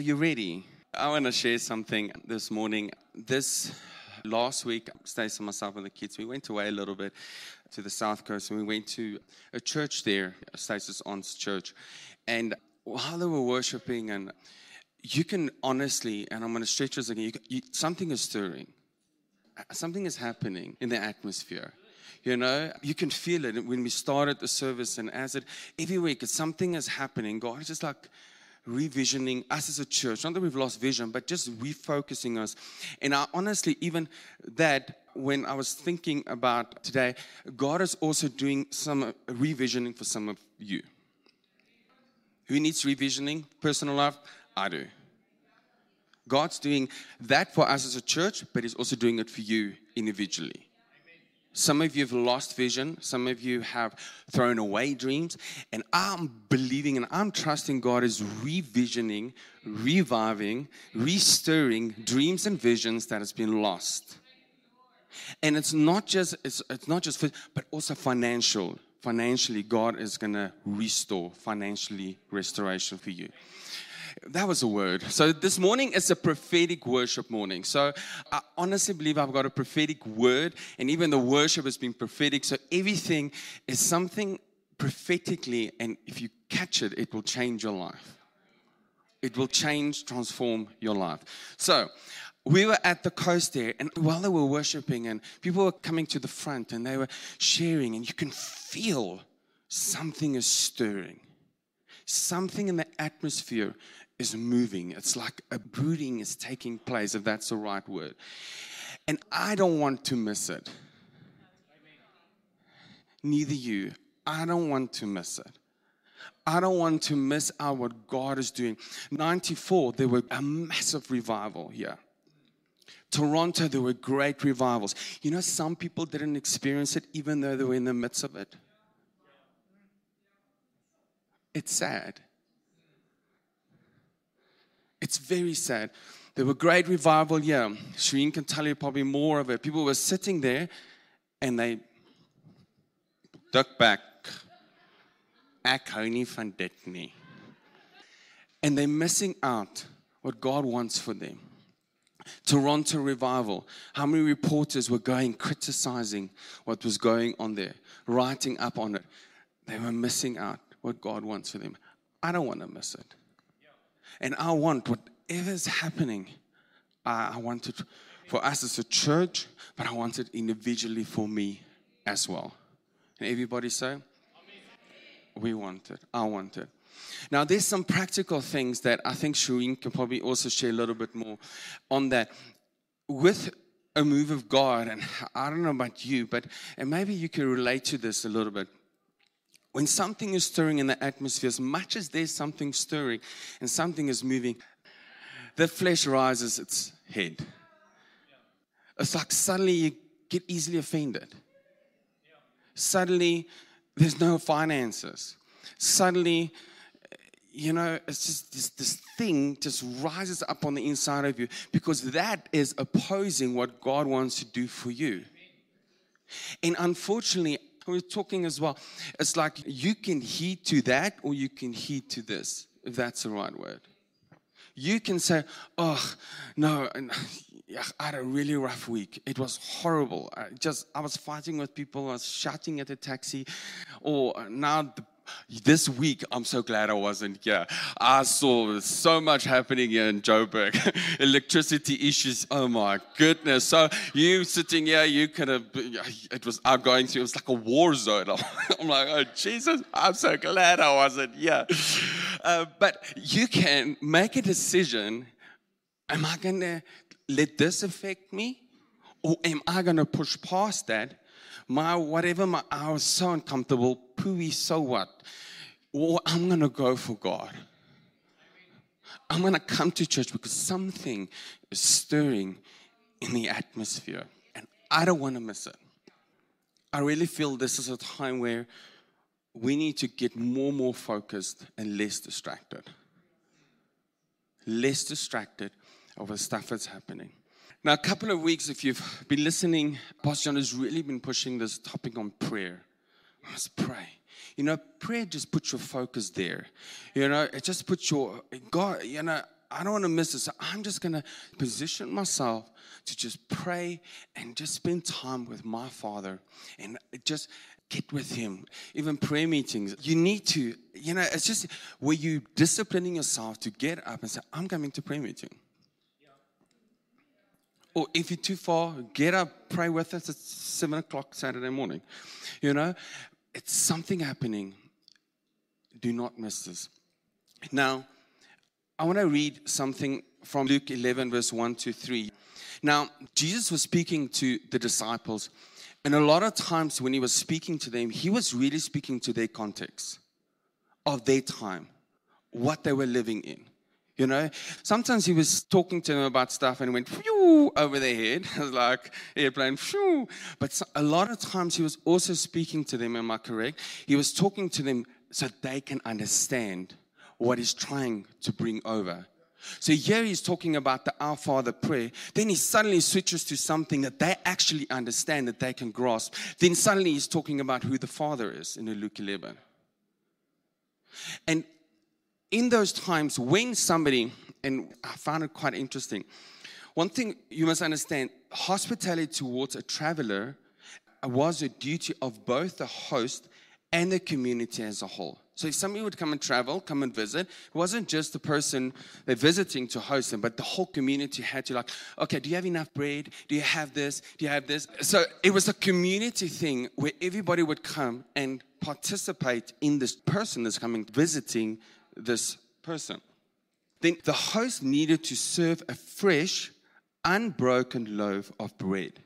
Are you ready? I want to share something this morning. This last week, Stacey, and myself, and the kids, we went away a little bit to the south coast and we went to a church there, Stacey's aunt's church. And while they were worshiping, and you can honestly, and I'm going to stretch this again, you, you, something is stirring, something is happening in the atmosphere. You know, you can feel it when we started the service, and as it every week, something is happening. God is just like revisioning us as a church. Not that we've lost vision, but just refocusing us. And I honestly, even that, when I was thinking about today, God is also doing some revisioning for some of you. Who needs revisioning? Personal life? I do. God's doing that for us as a church, but He's also doing it for you individually. Some of you have lost vision. Some of you have thrown away dreams. And I'm believing and I'm trusting God is revisioning, reviving, restoring dreams and visions that has been lost. And it's not just it's, it's not just but also financial. Financially, God is going to restore financially restoration for you that was a word. So this morning is a prophetic worship morning. So I honestly believe I've got a prophetic word, and even the worship has been prophetic. So everything is something prophetically, and if you catch it, it will change your life. It will change, transform your life. So we were at the coast there, and while they were worshiping, and people were coming to the front and they were sharing, and you can feel something is stirring. Something in the atmosphere is moving. It's like a brooding is taking place, if that's the right word. And I don't want to miss it. Neither you. I don't want to miss it. I don't want to miss out what God is doing. 94, there were a massive revival here. Toronto, there were great revivals. You know, some people didn't experience it even though they were in the midst of it. It's sad. It's very sad. There were great revival here. Shireen can tell you probably more of it. People were sitting there and they duck back. Ek hou van. And they're missing out what God wants for them. Toronto revival. How many reporters were going criticizing what was going on there, writing up on it? They were missing out what God wants for them. I don't want to miss it. And I want whatever is happening, I, I want it for us as a church, but I want it individually for me as well. And everybody say, we want it. I want it. Now, there's some practical things that I think Shireen can probably also share a little bit more on that. With a move of God, and I don't know about you, but and maybe you can relate to this a little bit when something is stirring in the atmosphere, as much as there's something stirring and something is moving, the flesh rises its head. It's like suddenly you get easily offended. Suddenly, there's no finances. Suddenly, you know, it's just this, this thing just rises up on the inside of you because that is opposing what God wants to do for you. And unfortunately, we are talking as well. It's like you can heed to that or you can heed to this, if that's the right word. You can say, oh, no, I had a really rough week. It was horrible. I just, I was fighting with people. I was shouting at the taxi. Or uh, now the this week, I'm so glad I wasn't here. I saw so much happening here in Joburg. Electricity issues. Oh my goodness. So you sitting here, you could have, it was I'm going through, it was like a war zone. I'm like, oh Jesus, I'm so glad I wasn't here. Uh, but you can make a decision. Am I going to let this affect me? Or am I going to push past that my whatever my I was so uncomfortable, pooey, so what? I'm gonna go for God. I'm gonna come to church because something is stirring in the atmosphere, and I don't want to miss it. I really feel this is a time where we need to get more and more focused and less distracted. Less distracted over stuff that's happening. Now, a couple of weeks, if you've been listening, Pastor John has really been pushing this topic on prayer. Let's pray. You know, prayer just puts your focus there. You know, it just puts your God, you know, I don't want to miss this. So I'm just going to position myself to just pray and just spend time with my Father and just get with Him. Even prayer meetings, you need to, you know, it's just where you disciplining yourself to get up and say, I'm coming to prayer meeting. Or if you're too far, get up, pray with us at seven o'clock Saturday morning. You know, it's something happening. Do not miss this. Now, I want to read something from Luke 11, verse 1 to 3. Now, Jesus was speaking to the disciples, and a lot of times when he was speaking to them, he was really speaking to their context of their time, what they were living in. You know, sometimes he was talking to them about stuff and went phew over their head. Like airplane phew. But a lot of times he was also speaking to them, am I correct? He was talking to them so they can understand what he's trying to bring over. So here he's talking about the Our Father prayer. Then he suddenly switches to something that they actually understand, that they can grasp. Then suddenly he's talking about who the Father is in Luke 11. And in those times when somebody, and I found it quite interesting, one thing you must understand hospitality towards a traveler was a duty of both the host and the community as a whole. So if somebody would come and travel, come and visit, it wasn't just the person they're visiting to host them, but the whole community had to like, okay, do you have enough bread? Do you have this? Do you have this? So it was a community thing where everybody would come and participate in this person that's coming visiting this person. Then the host needed to serve a fresh, unbroken loaf of bread.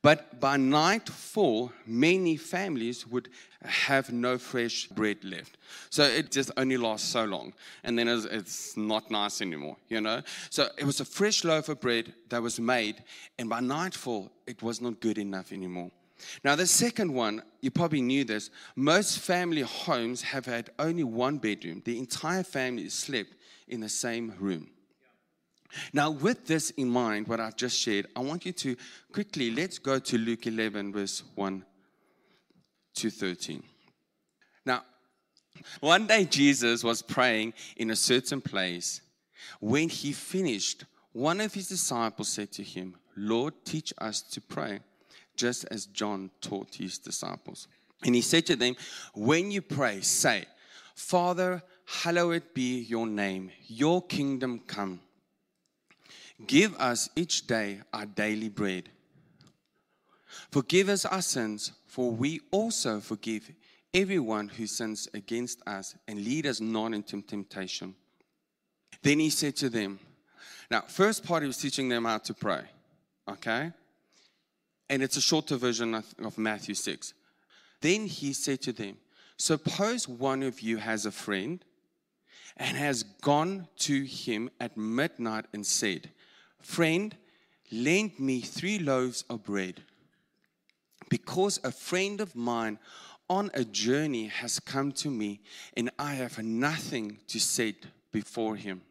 But by nightfall, many families would have no fresh bread left. So it just only lasts so long. And then it's, not nice anymore, you know? So it was a fresh loaf of bread that was made. And by nightfall, it was not good enough anymore. Now, the second one, you probably knew this. Most family homes have had only one bedroom. The entire family slept in the same room. Now, with this in mind, what I've just shared, I want you to quickly let's go to Luke 11, verse 1 to 13. Now, one day Jesus was praying in a certain place. When he finished, one of his disciples said to him, Lord, teach us to pray, just as John taught his disciples. And he said to them, When you pray, say, Father, hallowed be your name, your kingdom come. Give us each day our daily bread. Forgive us our sins, for we also forgive everyone who sins against us, and lead us not into temptation. Then he said to them, Now, first part, he was teaching them how to pray, okay? And it's a shorter version of, Matthew 6. Then he said to them, Suppose one of you has a friend and has gone to him at midnight and said, Friend, lend me three loaves of bread. Because a friend of mine on a journey has come to me, and I have nothing to set before him.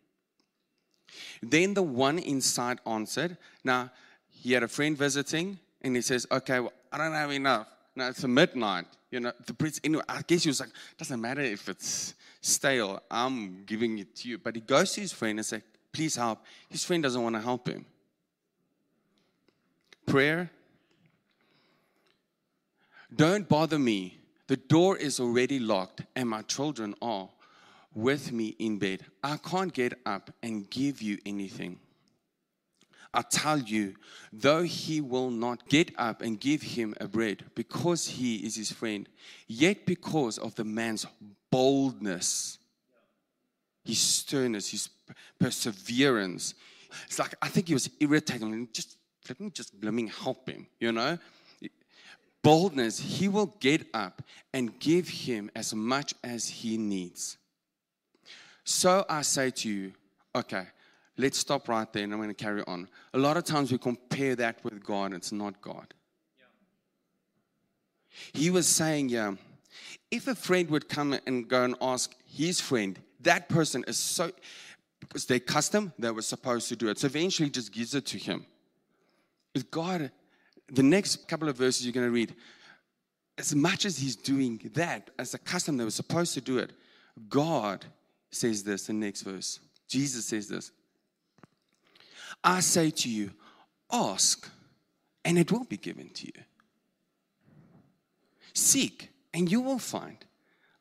Then the one inside answered, Now, he had a friend visiting, and he says, Okay, well, I don't have enough. Now it's midnight. You know, the prince, anyway, I guess he was like, Doesn't matter if it's stale, I'm giving it to you. But he goes to his friend and says, Please help. His friend doesn't want to help him. Prayer. Don't bother me. The door is already locked, and my children are with me in bed. I can't get up and give you anything. I tell you, though he will not get up and give him a bread because he is his friend, yet because of the man's boldness, his sternness, his perseverance. It's like, I think he was irritating. Just let me just blooming help him, you know? Boldness, he will get up and give him as much as he needs. So I say to you, okay, let's stop right there and I'm going to carry on. A lot of times we compare that with God, it's not God. He was saying, yeah, if a friend would come and go and ask his friend, that person is so, it's their custom, they were supposed to do it. So eventually just gives it to him. With God, the next couple of verses you're going to read, as much as he's doing that, as a custom they were supposed to do it, God says this, the next verse. Jesus says this. I say to you, ask, and it will be given to you. Seek, and you will find.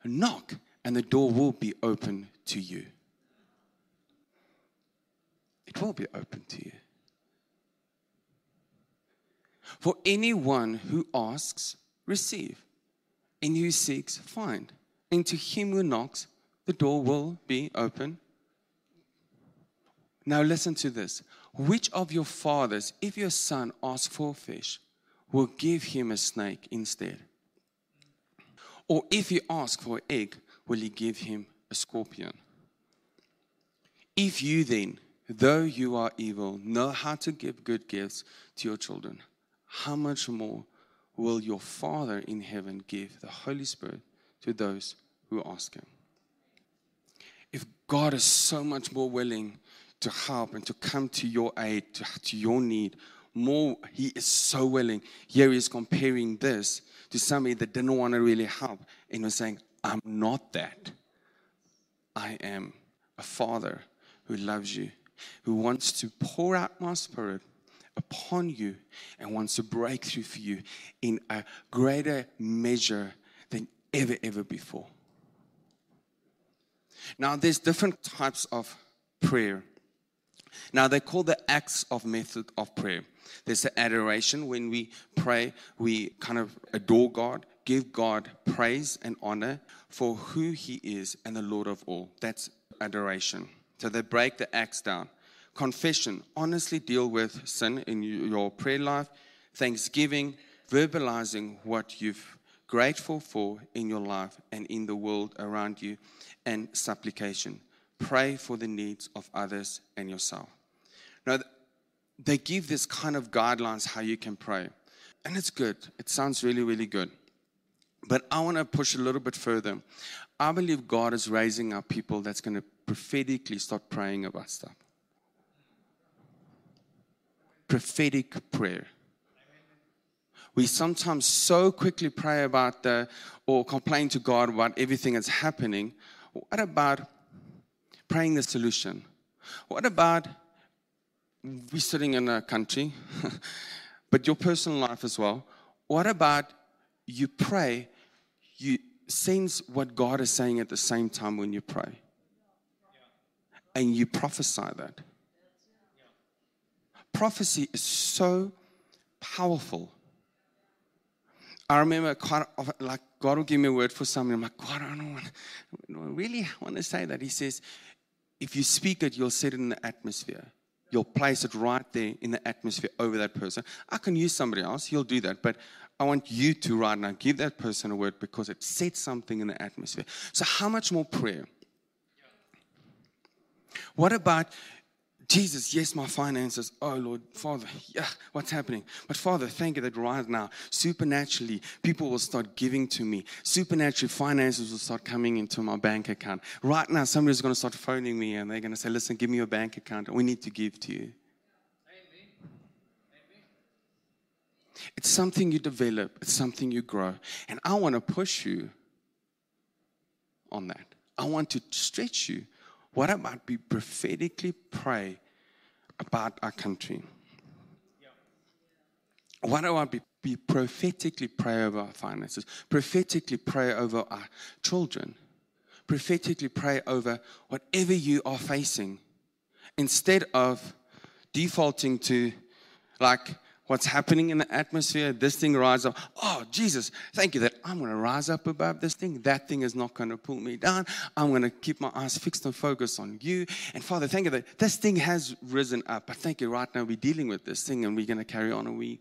Knock, and the door will be open to you. It will be open to you. For anyone who asks, receive, and who seeks, find. And to him who knocks, the door will be open. Now, listen to this. Which of your fathers, if your son asks for a fish, will give him a snake instead? Or if he asks for an egg, will he give him a scorpion? If you then, though you are evil, know how to give good gifts to your children, how much more will your Father in heaven give the Holy Spirit to those who ask Him? If God is so much more willing to help and to come to your aid, to, to your need, more, He is so willing. Here He is comparing this to somebody that didn't want to really help and was saying, I'm not that. I am a Father who loves you, who wants to pour out my Spirit upon you and wants to break through for you in a greater measure than ever, ever before. Now, there's different types of prayer. Now, they call the acts of method of prayer. There's the adoration. When we pray, we kind of adore God, give God praise and honor for who He is and the Lord of all. That's adoration. So they break the acts down. Confession, honestly deal with sin in your prayer life. Thanksgiving, verbalizing what you've grateful for in your life and in the world around you. And supplication, pray for the needs of others and yourself. Now, they give this kind of guidelines how you can pray. And it's good. It sounds really, really good. But I want to push a little bit further. I believe God is raising up people that's going to prophetically start praying about stuff prophetic prayer. We sometimes so quickly pray about the, or complain to God about everything that's happening. What about praying the solution? What about we're sitting in a country, but your personal life as well? What about you pray, you sense what God is saying at the same time when you pray, and you prophesy that? prophecy is so powerful. I remember quite often, like God will give me a word for something. I'm like, God, I don't want, really want to say that. He says, if you speak it, you'll set it in the atmosphere. You'll place it right there in the atmosphere over that person. I can use somebody else, he'll do that. But I want you to right now give that person a word because it sets something in the atmosphere. So, how much more prayer? What about Jesus, yes, my finances. Oh, Lord, Father, yeah, what's happening? But Father, thank you that right now, supernaturally, people will start giving to me. Supernaturally, finances will start coming into my bank account. Right now, somebody's going to start phoning me and they're going to say, listen, give me your bank account. We need to give to you. Amen. It's something you develop, it's something you grow. And I want to push you on that. I want to stretch you what about we prophetically pray about our country? What about we, we prophetically pray over our finances? Prophetically pray over our children? Prophetically pray over whatever you are facing instead of defaulting to like what's happening in the atmosphere, this thing rises up. Oh, Jesus, thank you that I'm going to rise up above this thing. That thing is not going to pull me down. I'm going to keep my eyes fixed and focused on you. And Father, thank you that this thing has risen up. But thank you right now we're dealing with this thing and we're going to carry on. And we,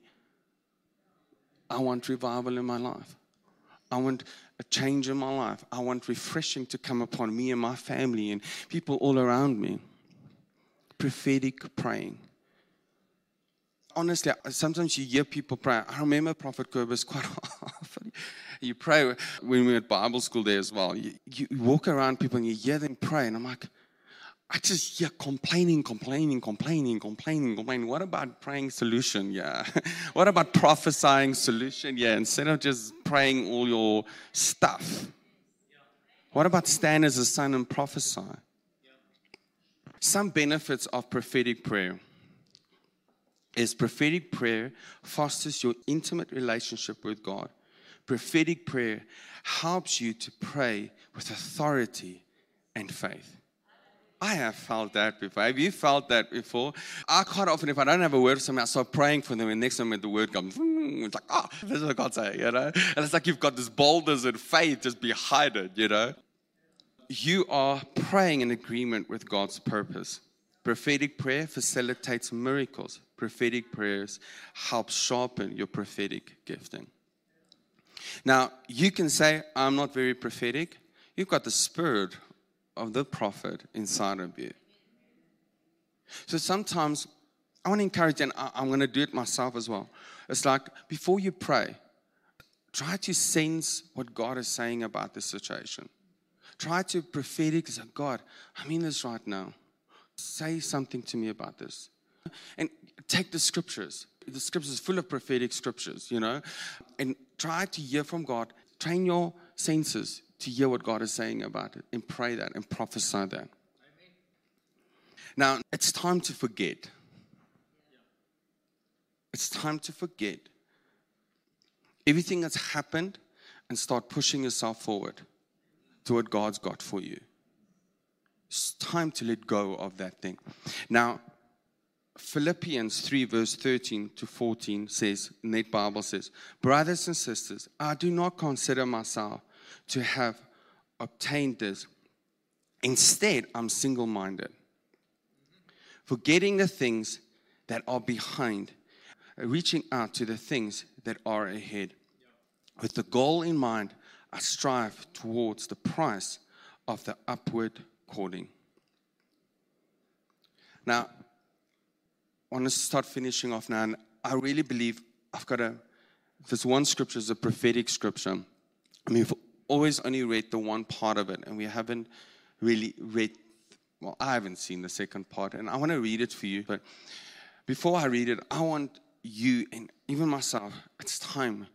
I want revival in my life. I want a change in my life. I want refreshing to come upon me and my family and people all around me. Prophetic praying honestly, sometimes you hear people pray. I remember Prophet Kobus quite often. You pray when we were at Bible school there as well. You, you walk around people and you hear them pray, and I'm like, I just hear complaining, complaining, complaining, complaining, complaining. What about praying solution? Yeah. what about prophesying solution? Yeah. Instead of just praying all your stuff. What about stand as a son and prophesy? Some benefits of prophetic prayer is prophetic prayer fosters your intimate relationship with God. Prophetic prayer helps you to pray with authority and faith. I have felt that before. Have you felt that before? I quite often, if I don't have a word for something, I start praying for them, and next time the word comes, it's like, oh, this is what God say, you know? And it's like you've got this boldness and faith just behind it, you know? You are praying in agreement with God's purpose. Prophetic prayer facilitates miracles. Prophetic prayers help sharpen your prophetic gifting. Now, you can say, I'm not very prophetic. You've got the spirit of the prophet inside of you. So sometimes I want to encourage, and I'm going to do it myself as well. It's like before you pray, try to sense what God is saying about this situation. Try to prophetically say, God, I'm in this right now. Say something to me about this. And take the scriptures. The scriptures is full of prophetic scriptures, you know, and try to hear from God. Train your senses to hear what God is saying about it and pray that and prophesy that. Now, it's time to forget. It's time to forget everything that's happened and start pushing yourself forward to what God's got for you. It's time to let go of that thing. Now, Philippians 3, verse 13 to 14 says, Net Bible says, Brothers and sisters, I do not consider myself to have obtained this. Instead, I'm single minded, forgetting the things that are behind, reaching out to the things that are ahead. With the goal in mind, I strive towards the price of the upward calling. Now, I want to start finishing off now, and I really believe I've got a. This one scripture is a prophetic scripture. I mean, we've always only read the one part of it, and we haven't really read. Well, I haven't seen the second part, and I want to read it for you. But before I read it, I want you and even myself. It's time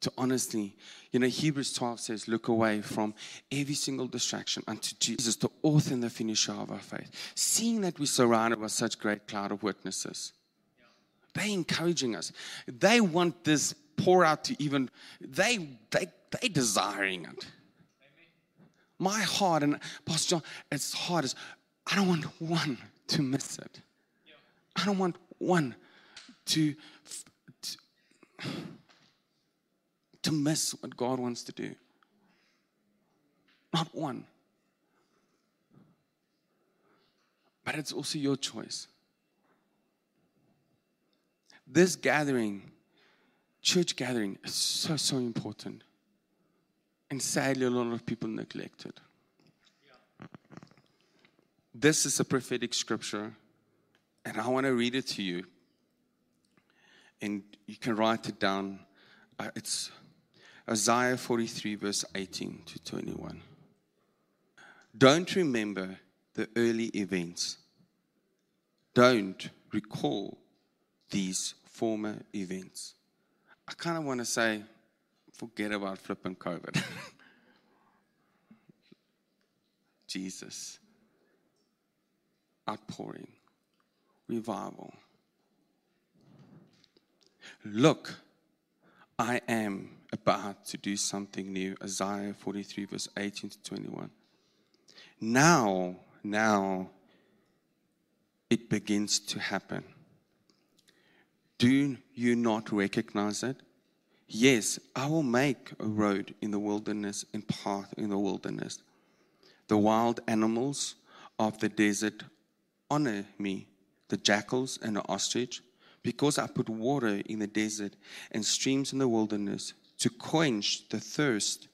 to honestly, you know, Hebrews 12 says, look away from every single distraction unto Jesus, the author and the finisher of our faith. Seeing that we're surrounded by such great cloud of witnesses, they're encouraging us. They want this pour out to even, they, they, they desiring it. My heart, and Pastor John, it's hard as I don't want one to miss it. I don't want one to, to to miss what God wants to do. Not one. But it's also your choice. This gathering, church gathering, is so, so important. And sadly, a lot of people neglect it. This is a prophetic scripture, and I want to read it to you. And you can write it down. Uh, it's Isaiah 43, verse 18 to 21. Don't remember the early events. Don't recall these former events. I kind of want to say, forget about flipping COVID. Jesus, outpouring, revival. Look, I am about to do something new. Isaiah 43, verse 18 to 21. Now, now, it begins to happen. Do you not recognize it? Yes, I will make a road in the wilderness and path in the wilderness. The wild animals of the desert honor me, the jackals and the ostrich, because I put water in the desert and streams in the wilderness to quench the thirst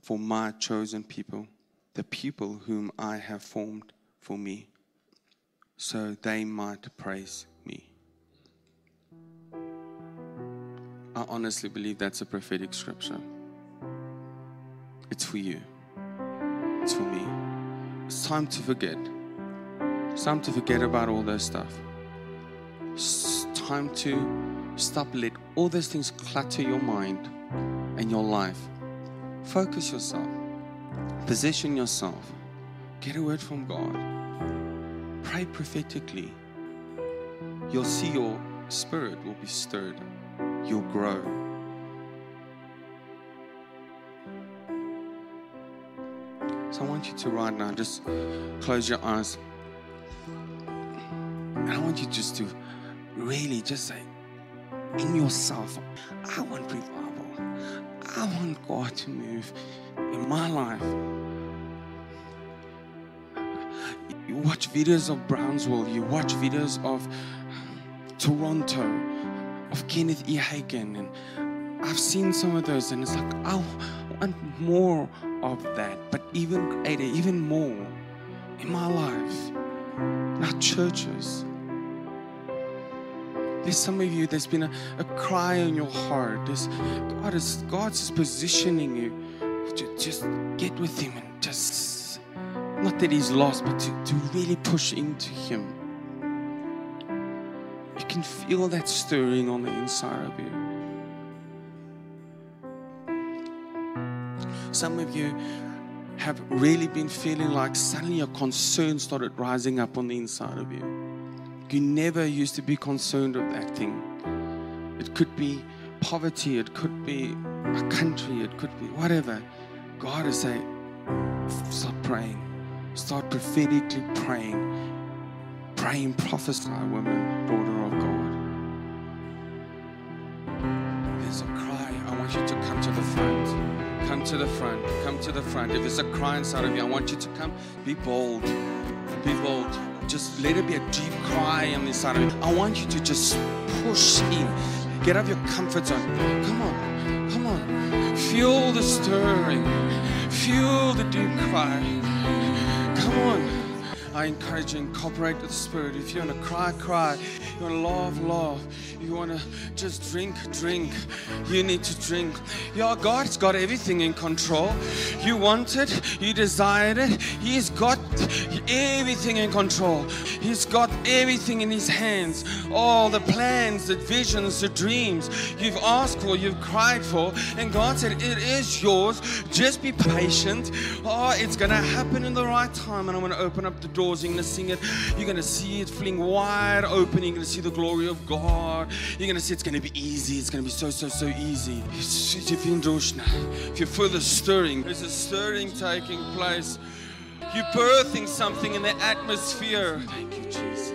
for my chosen people, the people whom I have formed for me, so they might praise me. I honestly believe that's a prophetic scripture. It's for you, it's for me. It's time to forget. It's time to forget about all that stuff. It's time to stop let all those things clutter your mind in your life. Focus yourself, position yourself, get a word from God, pray prophetically. You'll see your spirit will be stirred. You'll grow. So I want you to right now just close your eyes. And I want you just to really just say, in yourself, I want revival. I want God to move in my life. You watch videos of Brownsville, you watch videos of Toronto, of Kenneth E. Hagin, and I've seen some of those, and it's like, I want more of that, but even even more in my life, in our churches. There's some of you, there's been a, a cry in your heart. There's, God is God's positioning you to just get with Him and just, not that He's lost, but to, to really push into Him. You can feel that stirring on the inside of you. Some of you have really been feeling like suddenly a concern started rising up on the inside of you. You never used to be concerned with that thing. It could be poverty, it could be a country, it could be whatever. God is saying, start praying. Start prophetically praying. Praying, prophesy, woman, daughter of God. There's a cry. I want you to come to the front. Come to the front. Come to the front. If there's a cry inside of you, I want you to come. Be bold. Be bold. Just let it be a deep cry on the inside of you. I want you to just push in. Get out of your comfort zone. Come on. Come on. Feel the stirring. Feel the deep cry. Come on. I encourage you to incorporate the Spirit. If you want to cry, cry. You want to laugh, laugh. You want to just drink, drink. You need to drink. Your God's got everything in control. You want it, you desired it. He's got everything in control. He's got everything in His hands. All the plans, the visions, the dreams you've asked for, you've cried for. And God said, It is yours. Just be patient. Oh, it's going to happen in the right time. And I'm going to open up the door doors. You're going to sing it. You're going to see it fling wide open. You're going to see the glory of God. You're going to see it's going to be easy. It's going to be so, so, so easy. If you feel the stirring, there's a stirring taking place. You're birthing something in the atmosphere. Thank you, Jesus.